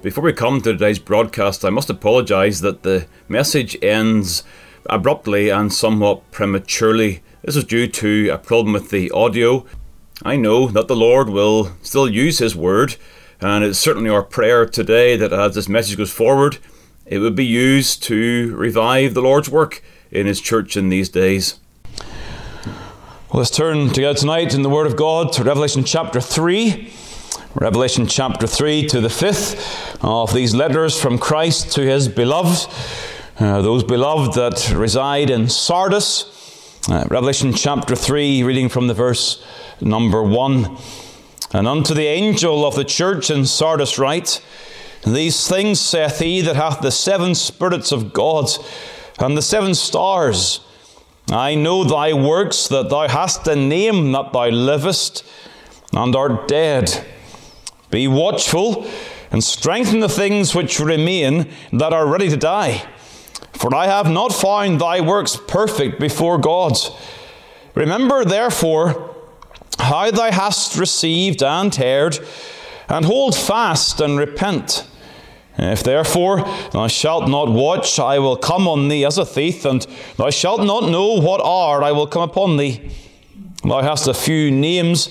Before we come to today's broadcast, I must apologise that the message ends abruptly and somewhat prematurely. This is due to a problem with the audio. I know that the Lord will still use His word, and it's certainly our prayer today that as this message goes forward, it would be used to revive the Lord's work in His church in these days. Well, let's turn together tonight in the Word of God to Revelation chapter 3. Revelation chapter 3 to the fifth of these letters from Christ to his beloved, uh, those beloved that reside in Sardis. Uh, Revelation chapter 3, reading from the verse number 1. And unto the angel of the church in Sardis write, These things saith he that hath the seven spirits of God and the seven stars. I know thy works, that thou hast a name, that thou livest and art dead. Be watchful and strengthen the things which remain that are ready to die. For I have not found thy works perfect before God. Remember, therefore, how thou hast received and heard, and hold fast and repent. If therefore thou shalt not watch, I will come on thee as a thief, and thou shalt not know what hour I will come upon thee. Thou hast a few names,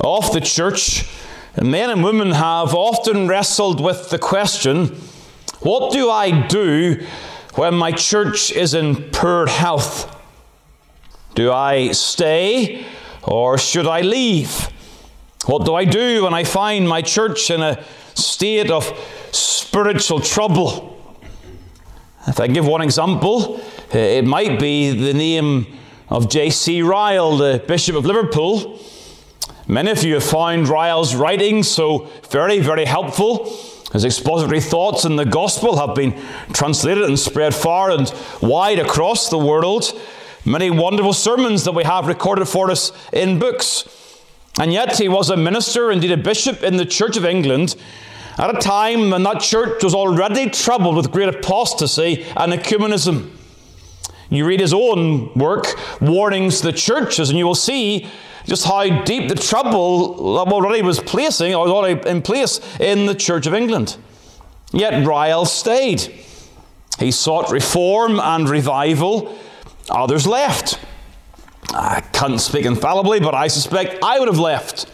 of the church, men and women have often wrestled with the question what do I do when my church is in poor health? Do I stay or should I leave? What do I do when I find my church in a state of spiritual trouble? If I give one example, it might be the name of J.C. Ryle, the Bishop of Liverpool. Many of you have found Ryle's writings so very, very helpful. His expository thoughts in the gospel have been translated and spread far and wide across the world. Many wonderful sermons that we have recorded for us in books. And yet he was a minister, indeed a bishop in the Church of England, at a time when that church was already troubled with great apostasy and ecumenism. You read his own work, Warnings to the Churches, and you will see just how deep the trouble that already was placing, or was already in place in the Church of England. Yet Ryle stayed. He sought reform and revival. Others left. I can't speak infallibly, but I suspect I would have left.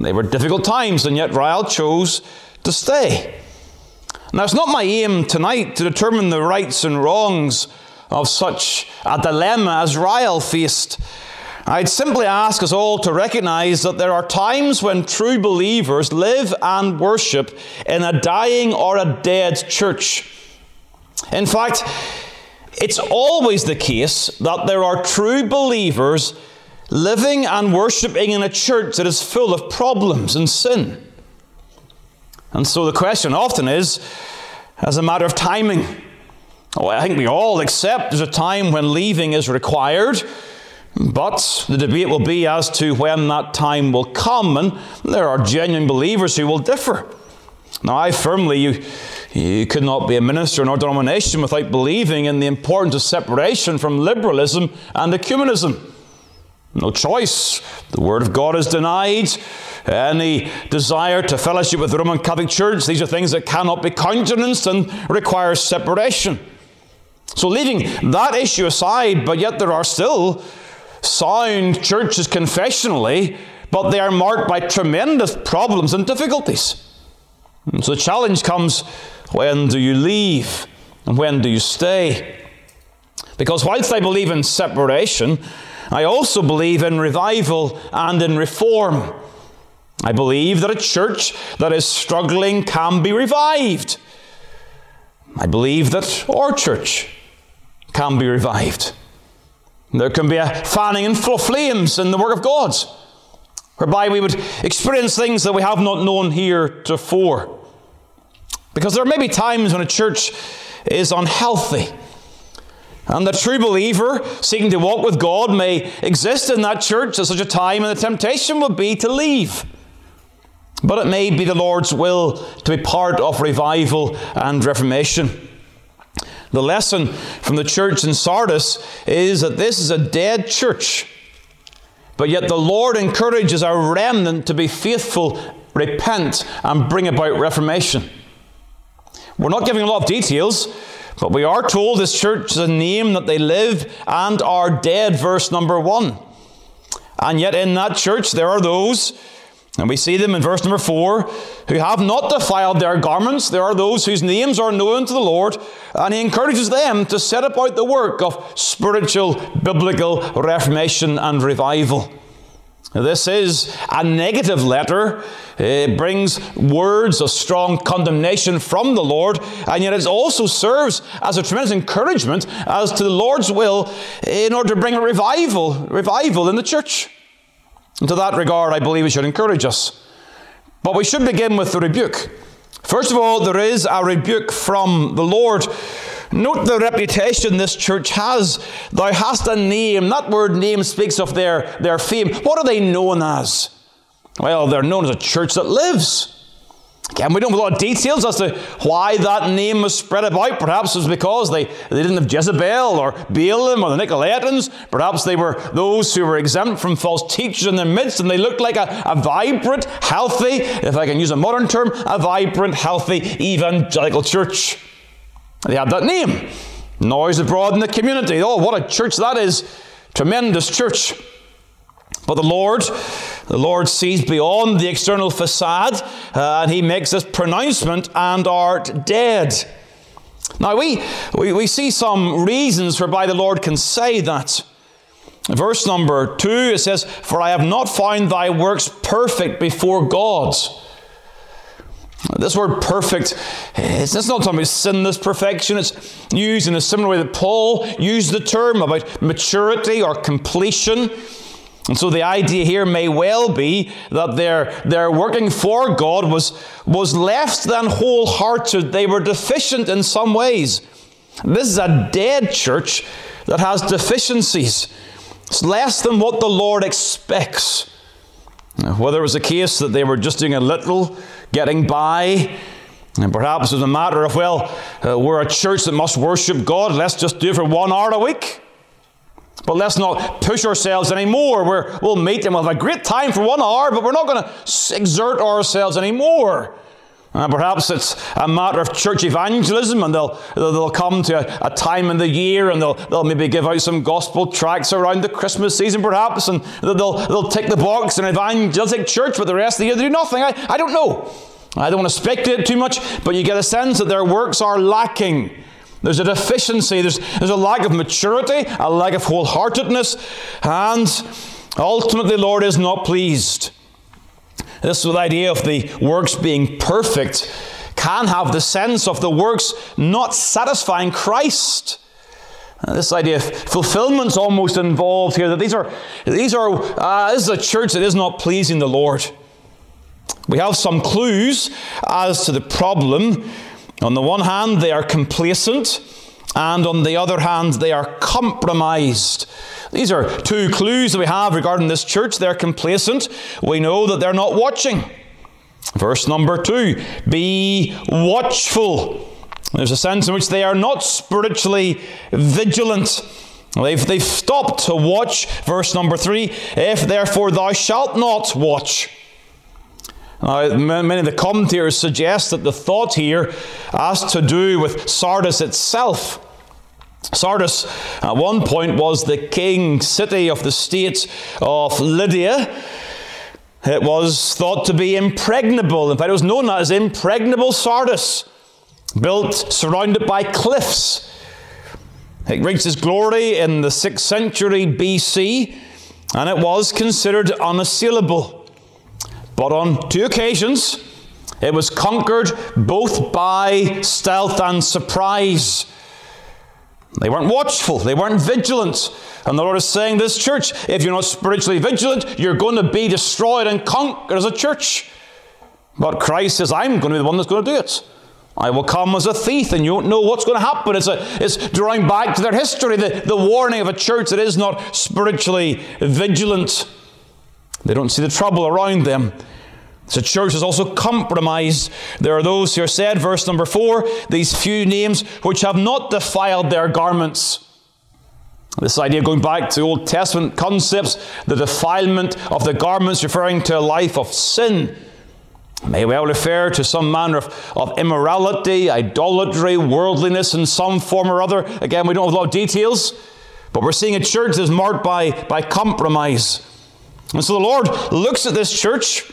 They were difficult times, and yet Ryle chose to stay. Now, it's not my aim tonight to determine the rights and wrongs of such a dilemma as Ryle faced. I'd simply ask us all to recognize that there are times when true believers live and worship in a dying or a dead church. In fact, it's always the case that there are true believers living and worshipping in a church that is full of problems and sin. And so the question often is as a matter of timing. Oh, I think we all accept there's a time when leaving is required, but the debate will be as to when that time will come, and there are genuine believers who will differ. Now, I firmly, you, you could not be a minister in our denomination without believing in the importance of separation from liberalism and ecumenism. No choice. The Word of God is denied. Any desire to fellowship with the Roman Catholic Church, these are things that cannot be countenanced and require separation. So, leaving that issue aside, but yet there are still sound churches confessionally, but they are marked by tremendous problems and difficulties. And so the challenge comes When do you leave? And when do you stay? Because whilst I believe in separation, I also believe in revival and in reform. I believe that a church that is struggling can be revived. I believe that our church can be revived. There can be a fanning and flames in the work of God, whereby we would experience things that we have not known heretofore. Because there may be times when a church is unhealthy. And the true believer seeking to walk with God may exist in that church at such a time, and the temptation would be to leave. But it may be the Lord's will to be part of revival and reformation. The lesson from the church in Sardis is that this is a dead church, but yet the Lord encourages our remnant to be faithful, repent, and bring about reformation. We're not giving a lot of details, but we are told this church is a name that they live and are dead, verse number one. And yet in that church there are those and we see them in verse number four who have not defiled their garments. There are those whose names are known to the Lord, and He encourages them to set about the work of spiritual, biblical reformation and revival. This is a negative letter. It brings words of strong condemnation from the Lord, and yet it also serves as a tremendous encouragement as to the Lord's will in order to bring a revival, revival in the church. And to that regard, I believe it should encourage us. But we should begin with the rebuke. First of all, there is a rebuke from the Lord. Note the reputation this church has. Thou hast a name. That word name speaks of their, their fame. What are they known as? Well, they're known as a church that lives. Again, we don't have a lot of details as to why that name was spread about. Perhaps it was because they, they didn't have Jezebel or Balaam or the Nicolaitans. Perhaps they were those who were exempt from false teachers in their midst and they looked like a, a vibrant, healthy, if I can use a modern term, a vibrant, healthy evangelical church. They had that name. Noise abroad in the community. Oh, what a church that is! Tremendous church. But the Lord, the Lord sees beyond the external facade, uh, and He makes this pronouncement, and art dead. Now, we, we, we see some reasons whereby the Lord can say that. Verse number two, it says, For I have not found thy works perfect before God. This word perfect, it's, not talking about sinless perfection. It's used in a similar way that Paul used the term about maturity or completion. And so the idea here may well be that their, their working for God was, was less than wholehearted. They were deficient in some ways. This is a dead church that has deficiencies. It's less than what the Lord expects. Whether it was a case that they were just doing a little, getting by, and perhaps it was a matter of, well, uh, we're a church that must worship God, let's just do it for one hour a week. But let's not push ourselves anymore. We're, we'll meet and we'll have a great time for one hour, but we're not going to exert ourselves anymore. Uh, perhaps it's a matter of church evangelism, and they'll, they'll come to a, a, time in the year and they'll, they'll maybe give out some gospel tracts around the Christmas season, perhaps, and they'll, they'll tick the box in evangelistic church, but the rest of the year they do nothing. I, I don't know. I don't want to speculate too much, but you get a sense that their works are lacking. There's a deficiency, there's, there's a lack of maturity, a lack of wholeheartedness, and ultimately, Lord is not pleased. This idea of the works being perfect can have the sense of the works not satisfying Christ. Uh, this idea of fulfillment's almost involved here. That these are these are uh, this is a church that is not pleasing the Lord. We have some clues as to the problem on the one hand, they are complacent, and on the other hand, they are compromised. These are two clues that we have regarding this church. They're complacent. We know that they're not watching. Verse number two be watchful. There's a sense in which they are not spiritually vigilant. They've, they've stopped to watch. Verse number three if therefore thou shalt not watch. Uh, many of the commentators suggest that the thought here has to do with Sardis itself. Sardis, at one point, was the king city of the state of Lydia. It was thought to be impregnable. In fact, it was known as impregnable Sardis. built surrounded by cliffs. It reached its glory in the 6th century BC, and it was considered unassailable. But on two occasions, it was conquered both by stealth and surprise. They weren't watchful, they weren't vigilant. And the Lord is saying, This church, if you're not spiritually vigilant, you're going to be destroyed and conquered as a church. But Christ says, I'm going to be the one that's going to do it. I will come as a thief, and you don't know what's going to happen. It's, a, it's drawing back to their history, the, the warning of a church that is not spiritually vigilant. They don't see the trouble around them. The church is also compromised. There are those who are said, verse number four, these few names which have not defiled their garments. This idea going back to Old Testament concepts, the defilement of the garments referring to a life of sin may well refer to some manner of, of immorality, idolatry, worldliness in some form or other. Again, we don't have a lot of details, but we're seeing a church that's marked by, by compromise. And so the Lord looks at this church.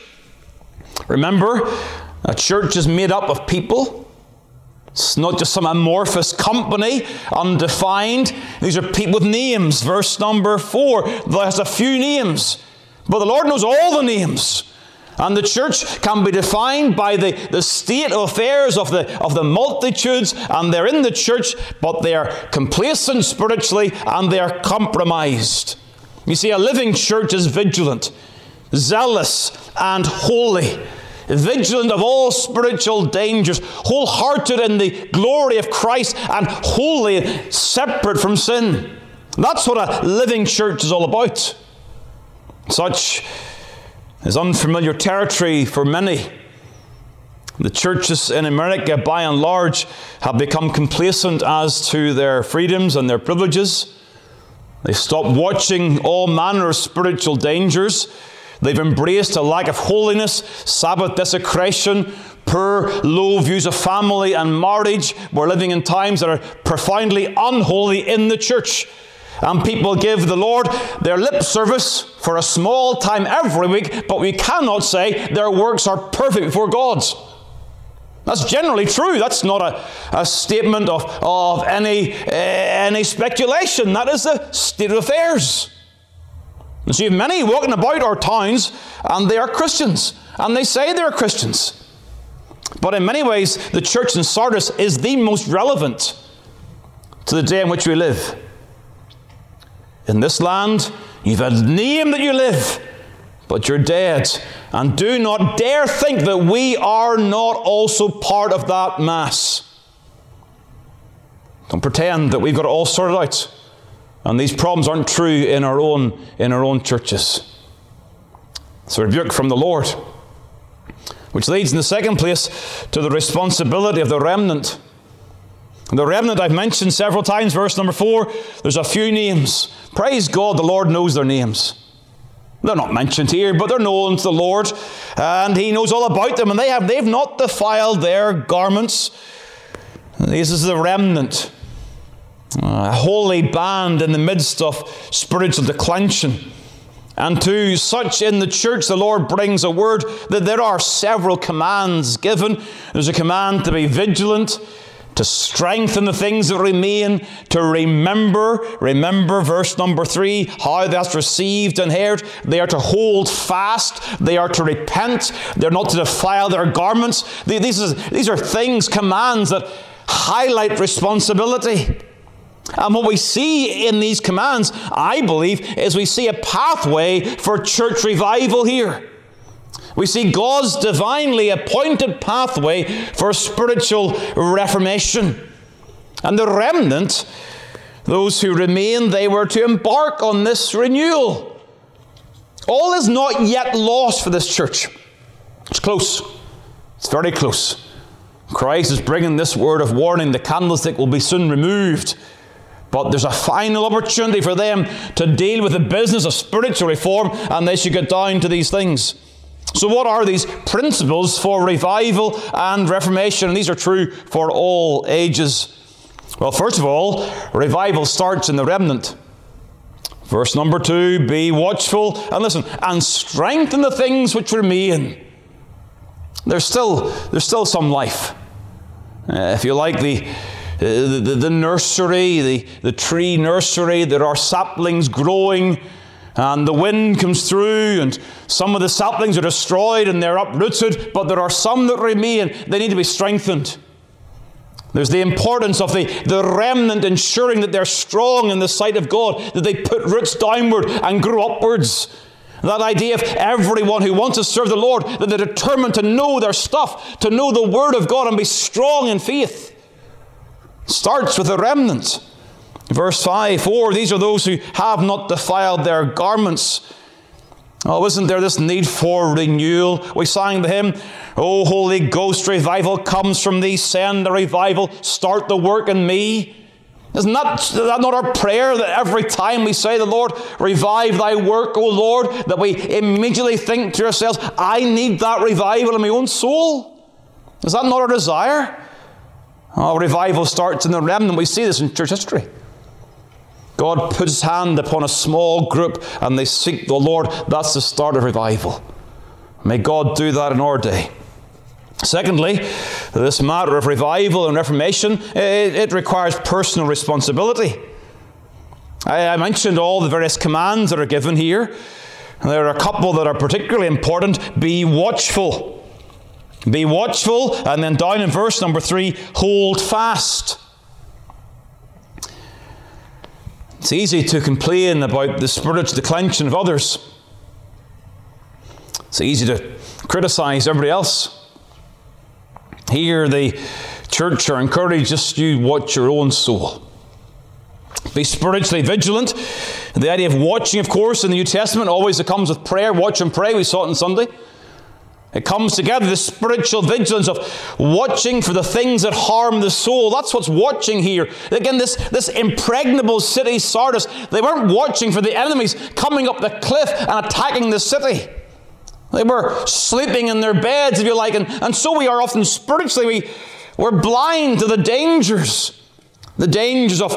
Remember, a church is made up of people. It's not just some amorphous company, undefined. These are people with names. Verse number four, there's a few names, but the Lord knows all the names. And the church can be defined by the, the state of affairs of the, of the multitudes, and they're in the church, but they are complacent spiritually and they are compromised. You see, a living church is vigilant, zealous, and holy. Vigilant of all spiritual dangers, wholehearted in the glory of Christ, and wholly separate from sin. That's what a living church is all about. Such is unfamiliar territory for many. The churches in America, by and large, have become complacent as to their freedoms and their privileges. They stop watching all manner of spiritual dangers. They've embraced a lack of holiness, Sabbath desecration, poor, low views of family and marriage. We're living in times that are profoundly unholy in the church. And people give the Lord their lip service for a small time every week, but we cannot say their works are perfect before God's. That's generally true. That's not a, a statement of, of any, uh, any speculation. That is the state of affairs. And so you have many walking about our towns, and they are Christians, and they say they're Christians. But in many ways, the church in Sardis is the most relevant to the day in which we live. In this land, you've a name that you live, but you're dead. And do not dare think that we are not also part of that mass. Don't pretend that we've got it all sorted out. And these problems aren't true in our own, in our own churches. It's a rebuke from the Lord. Which leads in the second place to the responsibility of the remnant. The remnant I've mentioned several times, verse number four, there's a few names. Praise God, the Lord knows their names. They're not mentioned here, but they're known to the Lord, and He knows all about them, and they have they've not defiled their garments. This is the remnant, a holy band in the midst of spiritual declension. And to such in the church, the Lord brings a word that there are several commands given. There's a command to be vigilant to strengthen the things that remain, to remember. Remember, verse number three, how that's received and heard. They are to hold fast, they are to repent, they're not to defile their garments. These, is, these are things, commands that highlight responsibility. And what we see in these commands, I believe, is we see a pathway for church revival here. We see God's divinely appointed pathway for spiritual reformation. And the remnant, those who remain, they were to embark on this renewal. All is not yet lost for this church. It's close. It's very close. Christ is bringing this word of warning. The candlestick will be soon removed. But there's a final opportunity for them to deal with the business of spiritual reform, and they should get down to these things. So, what are these principles for revival and reformation? And these are true for all ages. Well, first of all, revival starts in the remnant. Verse number two be watchful and listen, and strengthen the things which remain. There's still, there's still some life. Uh, if you like, the, uh, the, the, nursery, the, the tree nursery, there are saplings growing, and the wind comes through, and some of the saplings are destroyed and they're uprooted, but there are some that remain. They need to be strengthened. There's the importance of the, the remnant ensuring that they're strong in the sight of God, that they put roots downward and grow upwards. That idea of everyone who wants to serve the Lord, that they're determined to know their stuff, to know the Word of God and be strong in faith, starts with the remnant. Verse 5 4 These are those who have not defiled their garments. Oh, isn't there this need for renewal? We sang the hymn, Oh, Holy Ghost, revival comes from thee. Send a revival, start the work in me. Isn't that, is that not our prayer that every time we say the Lord, revive thy work, O Lord, that we immediately think to ourselves, I need that revival in my own soul? Is that not our desire? Oh, revival starts in the remnant. We see this in church history. God puts his hand upon a small group and they seek the Lord. That's the start of revival. May God do that in our day. Secondly, this matter of revival and reformation, it, it requires personal responsibility. I, I mentioned all the various commands that are given here. There are a couple that are particularly important. Be watchful. Be watchful. And then down in verse number three, hold fast. It's easy to complain about the spiritual declension of others. It's easy to criticize everybody else. Here, the church are encouraged just you watch your own soul. Be spiritually vigilant. The idea of watching, of course, in the New Testament always it comes with prayer. Watch and pray. We saw it on Sunday. It comes together, the spiritual vigilance of watching for the things that harm the soul. That's what's watching here. Again, this, this impregnable city, Sardis, they weren't watching for the enemies coming up the cliff and attacking the city. They were sleeping in their beds, if you like, and, and so we are often spiritually. We, we're blind to the dangers, the dangers of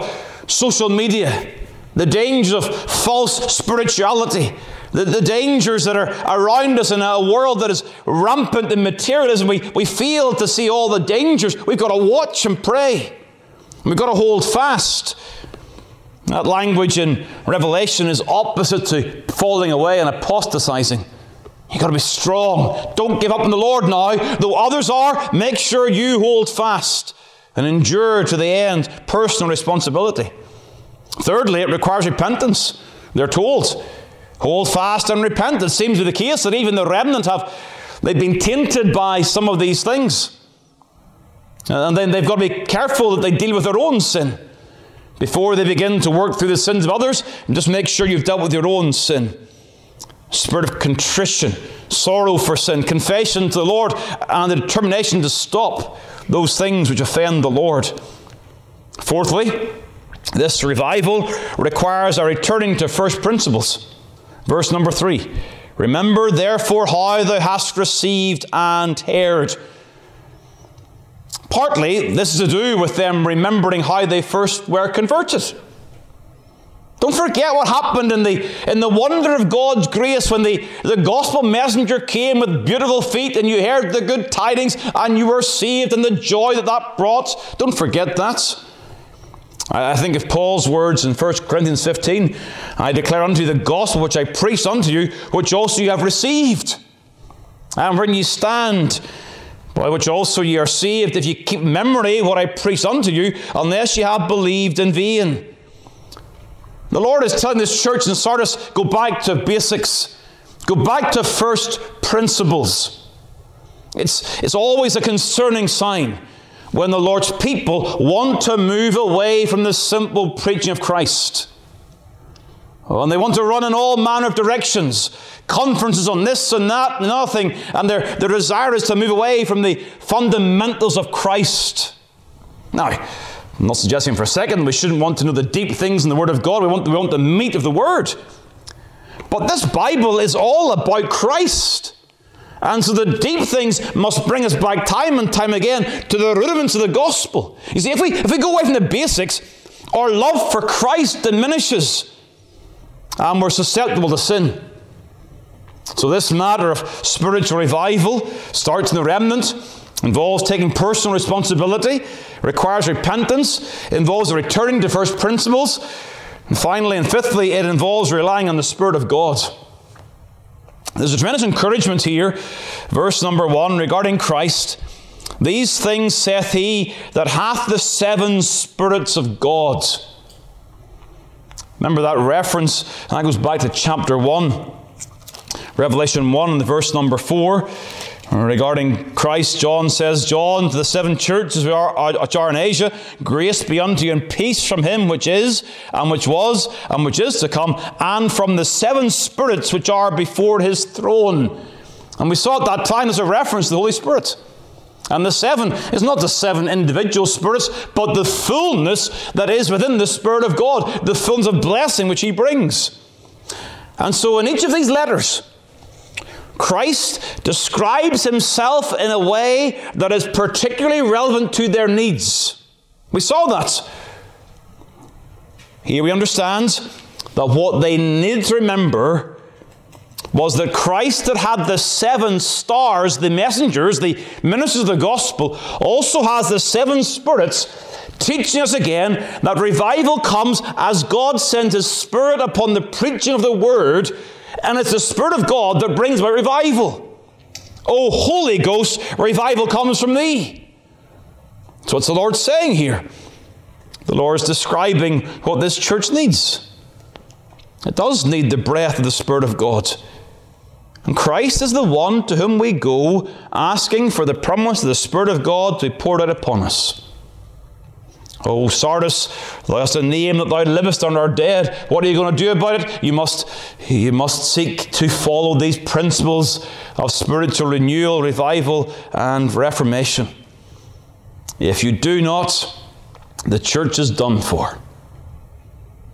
social media, the dangers of false spirituality, the, the dangers that are around us in a world that is rampant in materialism. We, we fail to see all the dangers. We've got to watch and pray. We've got to hold fast. That language in Revelation is opposite to falling away and apostatizing. You've got to be strong. Don't give up on the Lord now. Though others are, make sure you hold fast and endure to the end personal responsibility. Thirdly, it requires repentance. They're told, hold fast and repent. It seems to be the case that even the remnant have they've been tainted by some of these things. And then they've got to be careful that they deal with their own sin before they begin to work through the sins of others. And just make sure you've dealt with your own sin spirit of contrition, sorrow for sin, confession to the Lord, and the determination to stop those things which offend the Lord. Fourthly, this revival requires a returning to first principles. Verse number three Remember, therefore, how thou hast received and heard. Partly, this is to do with them remembering how they first were converted. Don't forget what happened in the, in the wonder of God's grace when the, the gospel messenger came with beautiful feet and you heard the good tidings and you were saved and the joy that that brought. Don't forget that. I, think of Paul's words in 1 Corinthians 15 I declare unto you the gospel which I preached unto you, which also you have received, and when you stand, by which also ye are saved, if you keep memory what I preached unto you, unless ye have believed in vain. The Lord is telling this church in Sardis go back to basics, go back to first principles. It's, it's always a concerning sign when the Lord's people want to move away from the simple preaching of Christ. Oh, and they want to run in all manner of directions, conferences on this and that and nothing, and their, their desire is to move away from the fundamentals of Christ. Now, I'm not suggesting for a second we shouldn't want to know the deep things in the Word of God. We want, we want the meat of the Word. But this Bible is all about Christ. And so the deep things must bring us back time and time again to the rudiments of the gospel. You see, if we, if we go away from the basics, our love for Christ diminishes and we're susceptible to sin. So, this matter of spiritual revival starts in the remnant involves taking personal responsibility, requires repentance, involves returning to first principles, and finally and fifthly, it involves relying on the Spirit of God. There's a tremendous encouragement here, verse number one, regarding Christ. These things saith he that hath the seven spirits of God. Remember that reference? and That goes back to chapter 1, Revelation 1, and the verse number 4. Regarding Christ, John says, John, to the seven churches which are, in Asia, grace be unto you and peace from him which is, and which was, and which is to come, and from the seven spirits which are before his throne. And we saw at that time as a reference to the Holy Spirit. And the seven is not the seven individual spirits, but the fullness that is within the Spirit of God, the fullness of blessing which he brings. And so in each of these letters, Christ describes himself in a way that is particularly relevant to their needs. We saw that. Here we understand that what they need to remember was that Christ that had the seven stars, the messengers, the ministers of the gospel, also has the seven spirits, teaching us again that revival comes as God sends His Spirit upon the preaching of the word and it's the Spirit of God that brings about revival. Oh, Holy Ghost, revival comes from thee. So what's the Lord saying here? The Lord is describing what this church needs. It does need the breath of the Spirit of God. And Christ is the one to whom we go asking for the promise of the Spirit of God to be poured out upon us. O Sardis, thou hast a name that thou livest and art dead. What are you going to do about it? You must, you must seek to follow these principles of spiritual renewal, revival, and reformation. If you do not, the church is done for.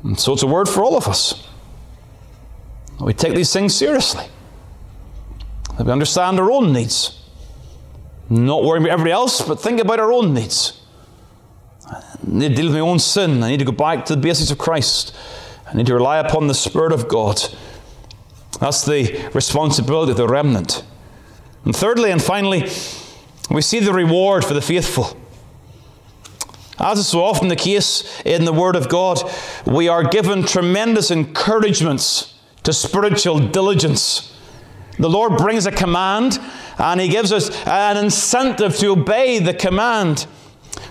And so it's a word for all of us. We take these things seriously. We understand our own needs. Not worrying about everybody else, but think about our own needs. I need to deal with my own sin. I need to go back to the basics of Christ. I need to rely upon the Spirit of God. That's the responsibility of the remnant. And thirdly and finally, we see the reward for the faithful. As is so often the case in the Word of God, we are given tremendous encouragements to spiritual diligence. The Lord brings a command and He gives us an incentive to obey the command.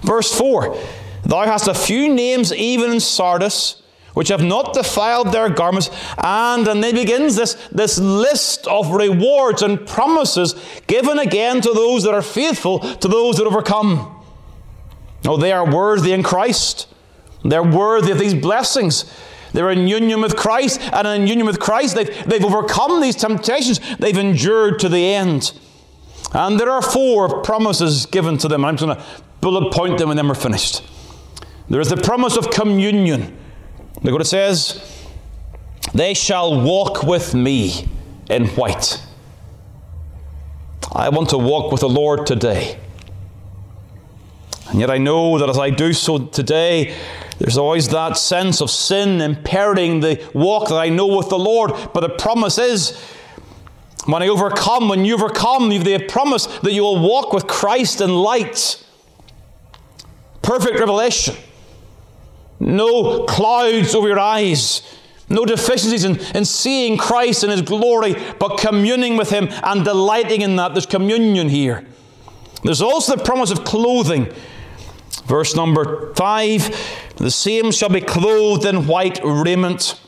Verse 4 Thou hast a few names even in Sardis, which have not defiled their garments. And, then begins this, this list of rewards and promises given again to those that are faithful, to those that overcome. Oh, they are worthy in Christ. They're worthy of these blessings. They're in union with Christ, and in union with Christ, they've, they've overcome these temptations. They've endured to the end. And there are four promises given to them. I'm going to bullet point them and then we're finished. There is the promise of communion. Look what it says They shall walk with me in white. I want to walk with the Lord today. And yet I know that as I do so today, there's always that sense of sin impairing the walk that I know with the Lord. But the promise is when I overcome, when you overcome, the promise that you will walk with Christ in light perfect revelation. No clouds over your eyes. No deficiencies in, in seeing Christ in His glory, but communing with Him and delighting in that. There's communion here. There's also the promise of clothing. Verse number 5 The same shall be clothed in white raiment.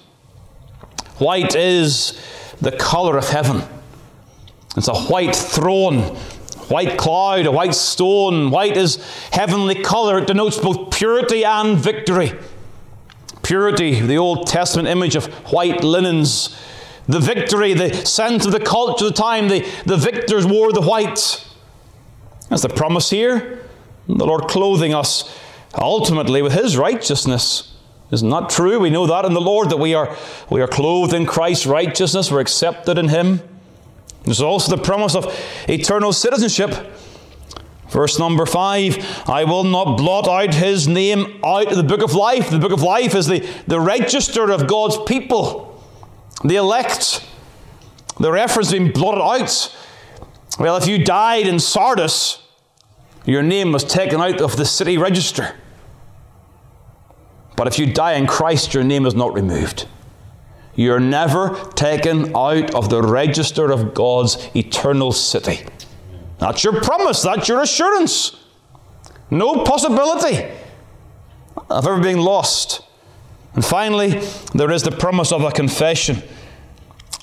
White is the colour of heaven. It's a white throne white cloud, a white stone. White is heavenly color. It denotes both purity and victory. Purity, the Old Testament image of white linens. The victory, the sense of the culture of the time, the, the victors wore the white. That's the promise here. The Lord clothing us ultimately with His righteousness. Isn't that true? We know that in the Lord that we are, we are clothed in Christ's righteousness, we're accepted in Him. There's also the promise of eternal citizenship. Verse number five I will not blot out his name out of the book of life. The book of life is the, the register of God's people, the elect. The reference being blotted out. Well, if you died in Sardis, Your name was taken out of the city register. But if you die in Christ, your name is not removed. You're never taken out of the register of God's eternal city. That's your promise, that's your assurance. No possibility of ever being lost. And finally, there is the promise of a confession.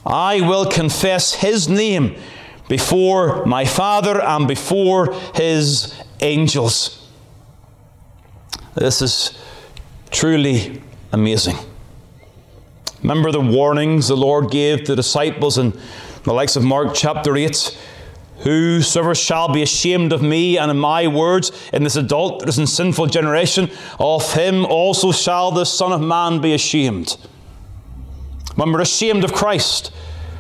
I will confess his name before my Father and before his angels. This is truly amazing. Remember the warnings the Lord gave to the disciples in the likes of Mark chapter 8? Whosoever shall be ashamed of me and of my words in this adulterous and sinful generation, of him also shall the Son of Man be ashamed. When we're ashamed of Christ,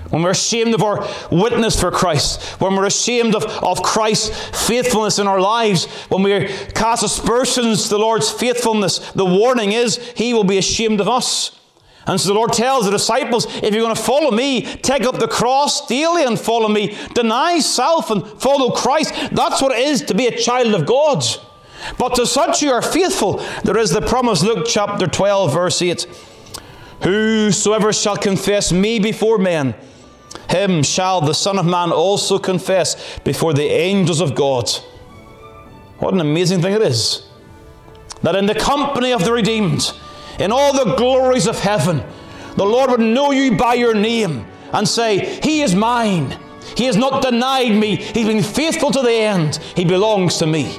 when we're ashamed of our witness for Christ, when we're ashamed of, of Christ's faithfulness in our lives, when we cast aspersions to the Lord's faithfulness, the warning is He will be ashamed of us. And so the Lord tells the disciples, if you're going to follow me, take up the cross daily and follow me. Deny self and follow Christ. That's what it is to be a child of God. But to such who are faithful, there is the promise, Luke chapter 12, verse 8. Whosoever shall confess me before men, him shall the Son of Man also confess before the angels of God. What an amazing thing it is. That in the company of the redeemed, in all the glories of heaven, the Lord would know you by your name and say, He is mine. He has not denied me. He's been faithful to the end. He belongs to me.